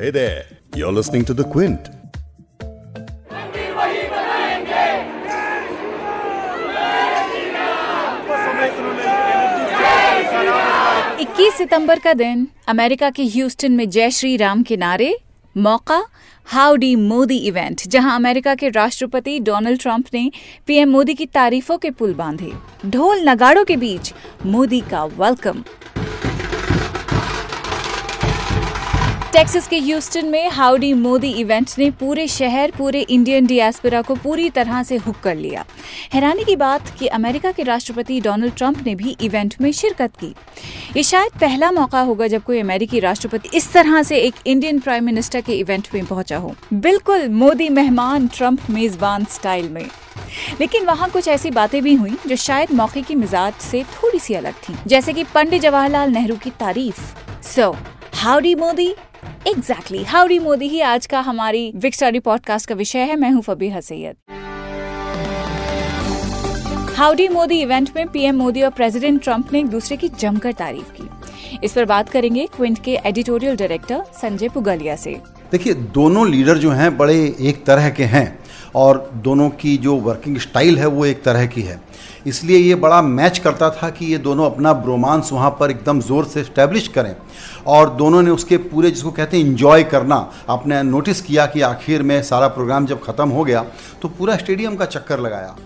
Hey there, you're listening to The Quint. इक्कीस सितंबर का दिन अमेरिका के ह्यूस्टन में जय श्री राम के नारे मौका हाउडी मोदी इवेंट जहाँ अमेरिका के राष्ट्रपति डोनाल्ड ट्रंप ने पीएम मोदी की तारीफों के पुल बांधे ढोल नगाड़ों के बीच मोदी का वेलकम टेक्सास के ह्यूस्टन में हाउडी मोदी इवेंट ने पूरे शहर, पूरे इंडियन डियास्पोरा को पूरी तरह से हुक कर लिया। हैरानी की बात कि अमेरिका के राष्ट्रपति डोनाल्ड ट्रंप ने भी इवेंट में शिरकत की। ये शायद पहला मौका होगा जब कोई अमेरिकी राष्ट्रपति इस तरह से एक इंडियन प्राइम मिनिस्टर के इवेंट में पहुँचा हो। बिल्कुल मोदी मेहमान ट्रंप मेजबान स्टाइल में। लेकिन वहाँ कुछ ऐसी बातें भी हुई जो शायद मौके की मिजाज से थोड़ी सी अलग थी। जैसे कि पंडित जवाहरलाल नेहरू की तारीफ़। So howdy Modi exactly howdy Modi ही आज का हमारी विक पॉडकास्ट का विषय है। मैं हूँ फबीहा सैयद हाउडी मोदी इवेंट में पीएम मोदी और प्रेसिडेंट ट्रंप ने एक दूसरे की जमकर तारीफ़ की। इस पर बात करेंगे क्विंट के एडिटोरियल डायरेक्टर संजय पुगलिया से। देखिए, दोनों लीडर जो हैं, बड़े एक तरह के हैं और दोनों की जो वर्किंग स्टाइल है, वो एक तरह की है। इसलिए ये बड़ा मैच करता था कि ये दोनों अपना ब्रोमांस वहाँ पर एकदम ज़ोर से इस्टेब्लिश करें। और दोनों ने उसके पूरे जिसको कहते हैं इन्जॉय करना, आपने नोटिस किया कि आखिर में सारा प्रोग्राम जब ख़त्म हो गया तो पूरा स्टेडियम का चक्कर लगाया।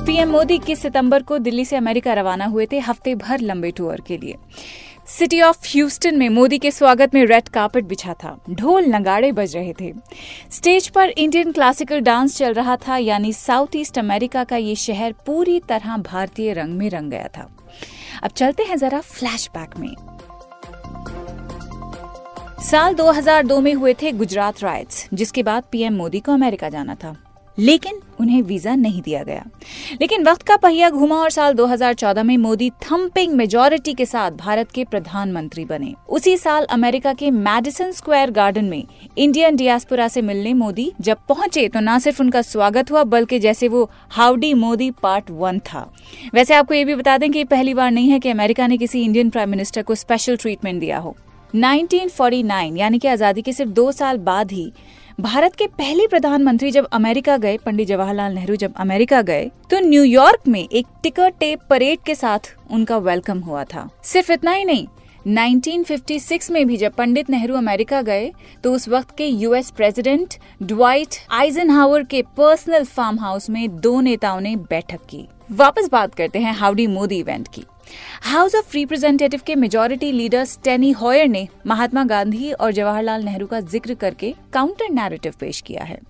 पीएम मोदी इक्कीस सितंबर को दिल्ली से अमेरिका रवाना हुए थे, हफ़्ते भर लंबे टूर के लिए। सिटी ऑफ़ ह्यूस्टन में मोदी के स्वागत में रेड कार्पेट बिछा था। ढोल नगाड़े बज रहे थे। स्टेज पर इंडियन क्लासिकल डांस चल रहा था, यानी साउथ ईस्ट अमेरिका का ये शहर पूरी तरह भारतीय रंग में रंग गया था। अब चलते हैं जरा फ्लैशबैक में। साल 2002 में हुए थे गुजरात राइट्स जिसके बाद पीएम मोदी को अमेरिका जाना था। लेकिन उन्हें वीज़ा नहीं दिया गया। लेकिन वक्त का पहिया घुमा और साल 2014 में मोदी थम्पिंग मेजोरिटी के साथ भारत के प्रधानमंत्री बने। उसी साल अमेरिका के मैडिसन स्क्वायर गार्डन में इंडियन डियास्पोरा से मिलने मोदी जब पहुँचे तो न सिर्फ़ उनका स्वागत हुआ, बल्कि जैसे वो हाउडी मोदी पार्ट वन था। वैसे आपको ये भी बता दें कि पहली बार नहीं है कि अमेरिका ने किसी इंडियन प्राइम मिनिस्टर को स्पेशल ट्रीटमेंट दिया हो। 1949 यानी कि आज़ादी के सिर्फ़ दो साल बाद ही भारत के पहले प्रधानमंत्री जब अमेरिका गए, पंडित जवाहरलाल नेहरू जब अमेरिका गए तो न्यूयॉर्क में एक टिकट टेप परेड के साथ उनका वेलकम हुआ था। सिर्फ़ इतना ही नहीं 1956 में भी जब पंडित नेहरू अमेरिका गए तो उस वक्त के यूएस प्रेसिडेंट ड्वाइट आइजनहावर के पर्सनल फार्म हाउस में दो नेताओं ने बैठक की। वापस बात करते हैं हाउडी मोदी इवेंट की। हाउस ऑफ़ रिप्रेजेंटेटिव के मेजोरिटी लीडर स्टेनी हॉयर ने महात्मा गांधी और जवाहरलाल नेहरू का ज़िक्र करके काउंटर नैरेटिव पेश किया है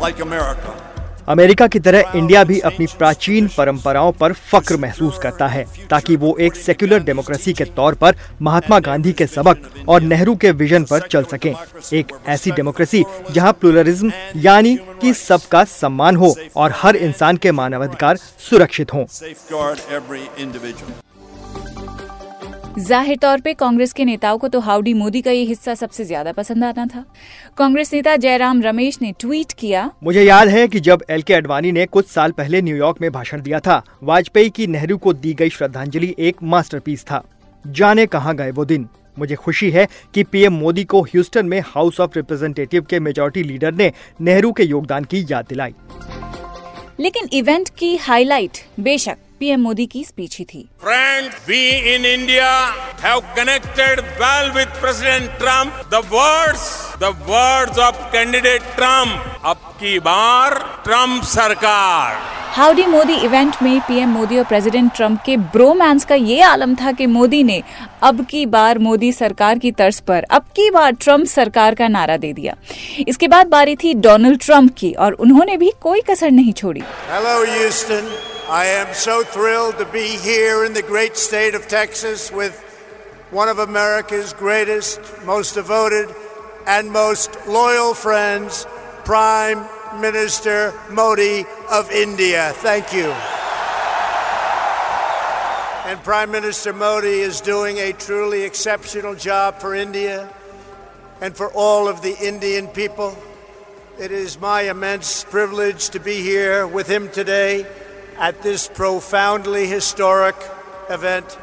like America. अमेरिका की तरह इंडिया भी अपनी प्राचीन परंपराओं पर फक्र महसूस करता है, ताकि वो एक सेक्युलर डेमोक्रेसी के तौर पर महात्मा गांधी के सबक और नेहरू के विजन पर चल सके एक ऐसी डेमोक्रेसी जहाँ प्लुरलिज्म यानी कि सबका सम्मान हो और हर इंसान के मानवाधिकार सुरक्षित हों. ज़ाहिर तौर पे कांग्रेस के नेताओं को तो हाउडी मोदी का ये हिस्सा सबसे ज़्यादा पसंद आना था। कांग्रेस नेता जयराम रमेश ने ट्वीट किया मुझे याद है कि जब एल के अडवाणी ने कुछ साल पहले न्यूयॉर्क में भाषण दिया था वाजपेयी की नेहरू को दी गई श्रद्धांजलि एक मास्टरपीस था। जाने कहाँ गए वो दिन। मुझे खुशी है कि पीएम मोदी को ह्यूस्टन में हाउस ऑफ़ रिप्रेजेंटेटिव के मेजोरिटी लीडर ने नेहरू के योगदान की याद दिलाई। लेकिन इवेंट की हाईलाइट बेशक पीएम मोदी की स्पीच ही थी friend we in India have connected well with President Trump. The words, the words of candidate Trump. अब की बार ट्रंप सरकार हाउडी मोदी इवेंट में पीएम मोदी और प्रेसिडेंट ट्रंप के ब्रोमांस का ये आलम था कि मोदी ने अब की बार मोदी सरकार की तर्ज पर अब की बार ट्रंप सरकार का नारा दे दिया इसके बाद बारी थी डोनाल्ड ट्रंप की और उन्होंने भी कोई कसर नहीं छोड़ी hello Houston. I am so thrilled to be here in the great state of Texas with one of America's greatest, most devoted, and most loyal friends, Prime Minister Modi of India. Thank you. And Prime Minister Modi is doing a truly exceptional job for India and for all of the Indian people. It is my immense privilege to be here with him today at this profoundly historic event.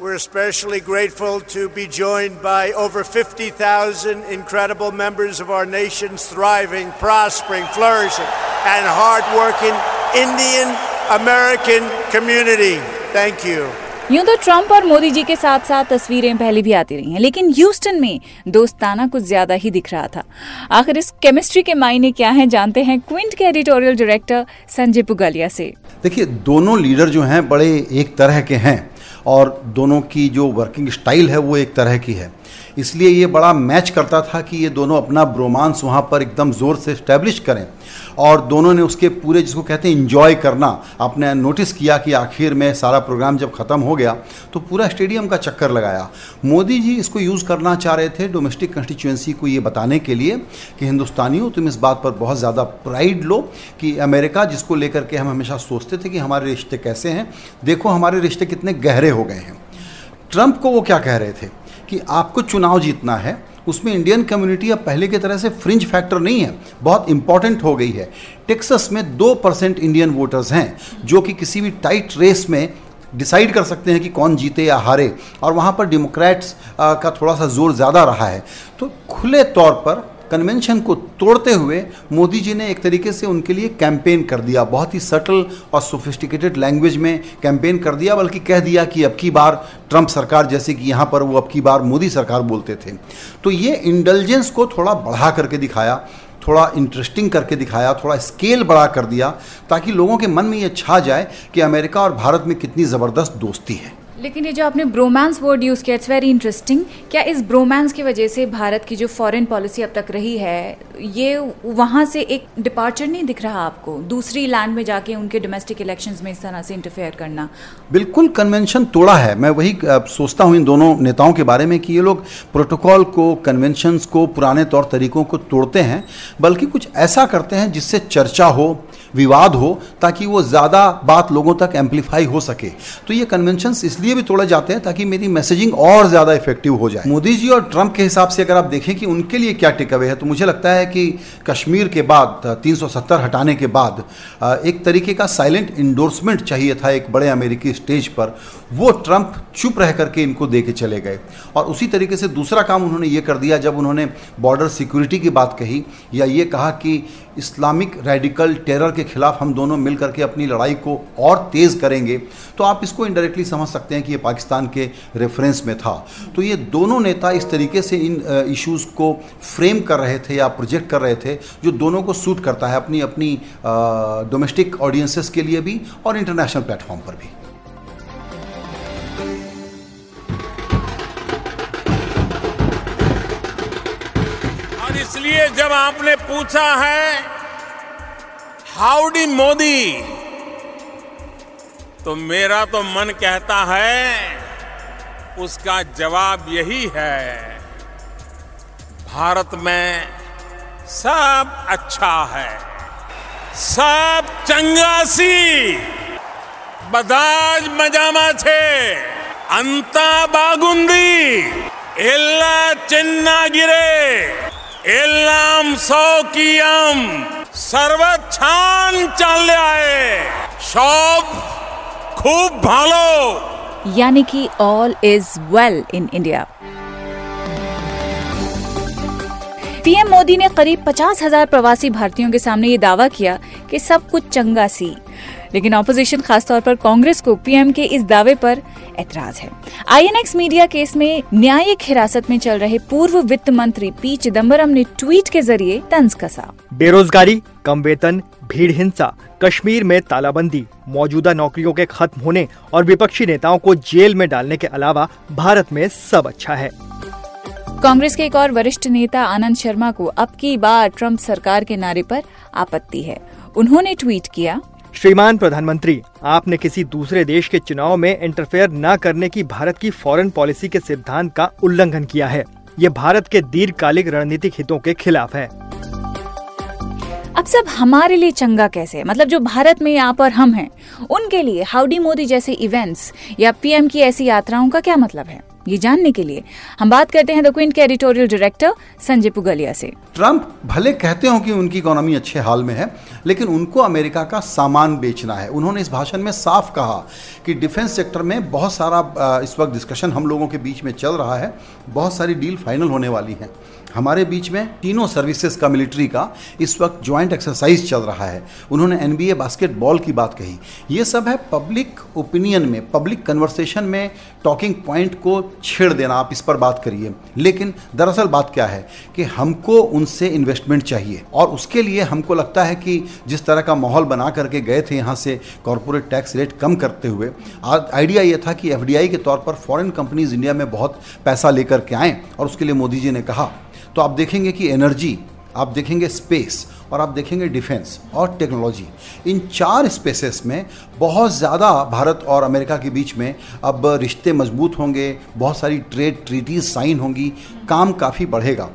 We're especially grateful to be joined by over 50,000 incredible members of our nation's thriving, prospering, flourishing, and hardworking Indian American community. Thank you. यूँ तो Trump और मोदी जी के साथ साथ तस्वीरें पहले भी आती रही हैं लेकिन ह्यूस्टन में दोस्ताना कुछ ज़्यादा ही दिख रहा था आखिर इस केमिस्ट्री के मायने क्या हैं जानते हैं क्विंट के एडिटोरियल डायरेक्टर संजय पुगलिया से देखिए, दोनों लीडर जो हैं बड़े एक तरह के हैं और दोनों की जो वर्किंग स्टाइल है वो एक तरह की है। इसलिए ये बड़ा मैच करता था कि ये दोनों अपना ब्रोमांस वहाँ पर एकदम ज़ोर से इस्टेब्लिश करें। और दोनों ने उसके पूरे जिसको कहते हैं इन्जॉय करना, आपने नोटिस किया कि आखिर में सारा प्रोग्राम जब ख़त्म हो गया तो पूरा स्टेडियम का चक्कर लगाया। मोदी जी इसको यूज़ करना चाह रहे थे डोमेस्टिक कंस्टिट्यूंसी को ये बताने के लिए कि हिंदुस्तानियों, तुम इस बात पर बहुत ज़्यादा प्राइड लो कि अमेरिका जिसको लेकर के हम हमेशा सोचते थे कि हमारे रिश्ते कैसे हैं, देखो हमारे रिश्ते कितने गहरे हो गए हैं। ट्रंप को वो क्या कह रहे थे? कि आपको चुनाव जीतना है, उसमें इंडियन कम्युनिटी अब पहले की तरह से फ्रिंज फैक्टर नहीं है, बहुत इंपॉर्टेंट हो गई है। टेक्सस में दो परसेंट इंडियन वोटर्स हैं, जो कि किसी भी टाइट रेस में डिसाइड कर सकते हैं कि कौन जीते या हारे, और वहाँ पर डेमोक्रेट्स का थोड़ा सा ज़ोर ज़्यादा रहा है। तो खुले तौर पर कन्वेंशन को तोड़ते हुए मोदी जी ने एक तरीके से उनके लिए कैंपेन कर दिया। बहुत ही सटल और सोफिस्टिकेटेड लैंग्वेज में कैंपेन कर दिया, बल्कि कह दिया कि अब की बार ट्रंप सरकार जैसे कि यहाँ पर वो अब की बार मोदी सरकार बोलते थे। तो ये इंटेलिजेंस को थोड़ा बढ़ा करके दिखाया, थोड़ा इंटरेस्टिंग करके दिखाया, थोड़ा स्केल बड़ा कर दिया, ताकि लोगों के मन में ये छा जाए कि अमेरिका और भारत में कितनी ज़बरदस्त दोस्ती है। लेकिन ये जो आपने ब्रोमांस वर्ड यूज़ किया इट्स वेरी इंटरेस्टिंग क्या इस ब्रोमांस की वजह से भारत की जो फॉरेन पॉलिसी अब तक रही है, ये वहाँ से एक डिपार्चर नहीं दिख रहा आपको? दूसरी लैंड में जाके उनके डोमेस्टिक इलेक्शंस में इस तरह से इंटरफेयर करना। बिल्कुल कन्वेंशन तोड़ा है। मैं वही सोचता हूँ इन दोनों नेताओं के बारे में कि ये लोग प्रोटोकॉल को कन्वेंशन को, पुराने तौर तरीकों को तोड़ते हैं, बल्कि कुछ ऐसा करते हैं जिससे चर्चा हो विवाद हो ताकि वो ज़्यादा बात लोगों तक एम्पलीफाई हो सके। तो ये कन्वेंशंस इसलिए भी तोड़े जाते हैं ताकि मेरी मैसेजिंग और ज़्यादा इफ़ेक्टिव हो जाए। मोदी जी और ट्रंप के हिसाब से अगर आप देखें कि उनके लिए क्या टेक अवे है तो मुझे लगता है कि कश्मीर के बाद 370 हटाने के बाद एक तरीके का साइलेंट इंडोर्समेंट चाहिए था एक बड़े अमेरिकी स्टेज पर। वो ट्रंप चुप रह करके इनको दे के चले गए। और उसी तरीके से दूसरा काम उन्होंने ये कर दिया जब उन्होंने बॉर्डर सिक्योरिटी की बात कही या ये कहा कि इस्लामिक रेडिकल टेरर के खिलाफ हम दोनों मिल करके अपनी लड़ाई को और तेज़ करेंगे तो आप इसको इनडायरेक्टली समझ सकते हैं कि ये पाकिस्तान के रेफरेंस में था। तो ये दोनों नेता इस तरीके से इन इश्यूज़ को फ्रेम कर रहे थे या प्रोजेक्ट कर रहे थे, जो दोनों को सूट करता है अपनी अपनी डोमेस्टिक ऑडियंसेस के लिए भी और इंटरनेशनल प्लेटफॉर्म पर भी। इसलिए जब आपने पूछा है, हाउडी मोदी? तो मेरा तो मन कहता है, उसका जवाब यही है, भारत में सब अच्छा है, सब चंगासी बदाज मजामा छे अंता बागुंदी एल्ला चिन्ना गिरे এলাম সকিয়াম সর্বছান চলে আয়ে সব খুব ভালো यानी कि all is well in India PM Modi ने करीब पचास हजार प्रवासी भारतीयों के सामने ये दावा किया कि सब कुछ चंगा सी लेकिन ऑपोजिशन खासतौर पर कांग्रेस को पीएम के इस दावे पर एतराज़ है। आईएनएक्स मीडिया केस में न्यायिक हिरासत में चल रहे पूर्व वित्त मंत्री पी चिदम्बरम ने ट्वीट के ज़रिए तंज कसा। बेरोजगारी कम वेतन भीड़ हिंसा कश्मीर में तालाबंदी मौजूदा नौकरियों के खत्म होने और विपक्षी नेताओं को जेल में डालने के अलावा भारत में सब अच्छा है। कांग्रेस के एक और वरिष्ठ नेता आनंद शर्मा को अब की बार ट्रंप सरकार के नारे पर आपत्ति है। उन्होंने ट्वीट किया श्रीमान प्रधानमंत्री, आपने किसी दूसरे देश के चुनाव में इंटरफेयर न करने की भारत की फॉरेन पॉलिसी के सिद्धांत का उल्लंघन किया है। ये भारत के दीर्घकालिक रणनीतिक हितों के खिलाफ है। अब सब हमारे लिए चंगा कैसे? मतलब जो भारत में यहाँ पर हम हैं, उनके लिए हाउडी मोदी जैसे इवेंट्स या पीएम की ऐसी यात्राओं का क्या मतलब है? ये जानने के लिए। हम बात करते हैं द क्विंट के एडिटोरियल डायरेक्टर संजय पुगलिया से। ट्रंप भले कहते हो कि उनकी इकोनॉमी अच्छे हाल में है, लेकिन उनको अमेरिका का सामान बेचना है। उन्होंने इस भाषण में साफ़ कहा कि डिफेंस सेक्टर में बहुत सारा इस वक्त डिस्कशन हम लोगों के बीच में चल रहा है। बहुत सारी डील फाइनल होने वाली हैं। हमारे बीच में तीनों सर्विसेज़ का मिलिट्री का इस वक्त ज्वाइंट एक्सरसाइज चल रहा है। उन्होंने एनबीए बास्केटबॉल की बात कही। ये सब है पब्लिक ओपिनियन में पब्लिक कन्वर्सेशन में टॉकिंग पॉइंट को छेड़ देना। आप इस पर बात करिए। लेकिन दरअसल बात क्या है कि हमको उनसे इन्वेस्टमेंट चाहिए और उसके लिए हमको लगता है कि जिस तरह का माहौल बना करके गए थे यहाँ से कॉरपोरेट टैक्स रेट कम करते हुए आइडिया ये था कि एफडीआई के तौर पर फॉरेन कंपनीज़ इंडिया में बहुत पैसा लेकर के आएँ और उसके लिए मोदी जी ने कहा तो आप देखेंगे कि एनर्जी आप देखेंगे स्पेस और आप देखेंगे डिफेंस और टेक्नोलॉजी इन चार स्पेसेस में बहुत ज़्यादा भारत और अमेरिका के बीच में अब रिश्ते मज़बूत होंगे, बहुत सारी ट्रेड ट्रीटीज साइन होंगी, काम काफ़ी बढ़ेगा।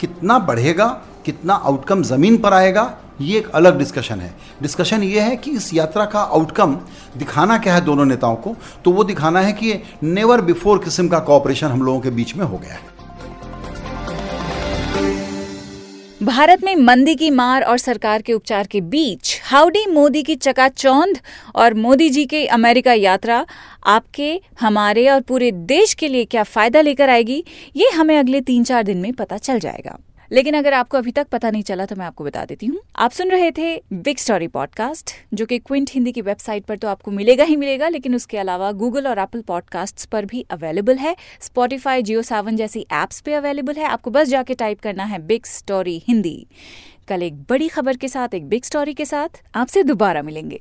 कितना बढ़ेगा, कितना आउटकम ज़मीन पर आएगा, ये एक अलग डिस्कशन है। डिस्कशन ये है कि इस यात्रा का आउटकम दिखाना क्या है दोनों नेताओं को? तो वो दिखाना है कि नेवर बिफोर किस्म का कॉपरेशन हम लोगों के बीच में हो गया है। भारत में मंदी की मार और सरकार के उपचार के बीच हाउडी मोदी की चकाचौंध और मोदी जी के अमेरिका यात्रा, आपके, हमारे और पूरे देश के लिए क्या फ़ायदा लेकर आएगी, ये हमें अगले तीन चार दिन में पता चल जाएगा। लेकिन अगर आपको अभी तक पता नहीं चला तो मैं आपको बता देती हूँ। आप सुन रहे थे बिग स्टोरी पॉडकास्ट जो कि क्विंट हिंदी की वेबसाइट पर तो आपको मिलेगा ही मिलेगा, लेकिन उसके अलावा गूगल और एप्पल पॉडकास्ट पर भी अवेलेबल है। स्पॉटिफाई जियो सावन जैसी एप्स पे अवेलेबल है। आपको बस जाके टाइप करना है बिग स्टोरी हिंदी कल एक बड़ी खबर के साथ, एक बिग स्टोरी के साथ आपसे दोबारा मिलेंगे।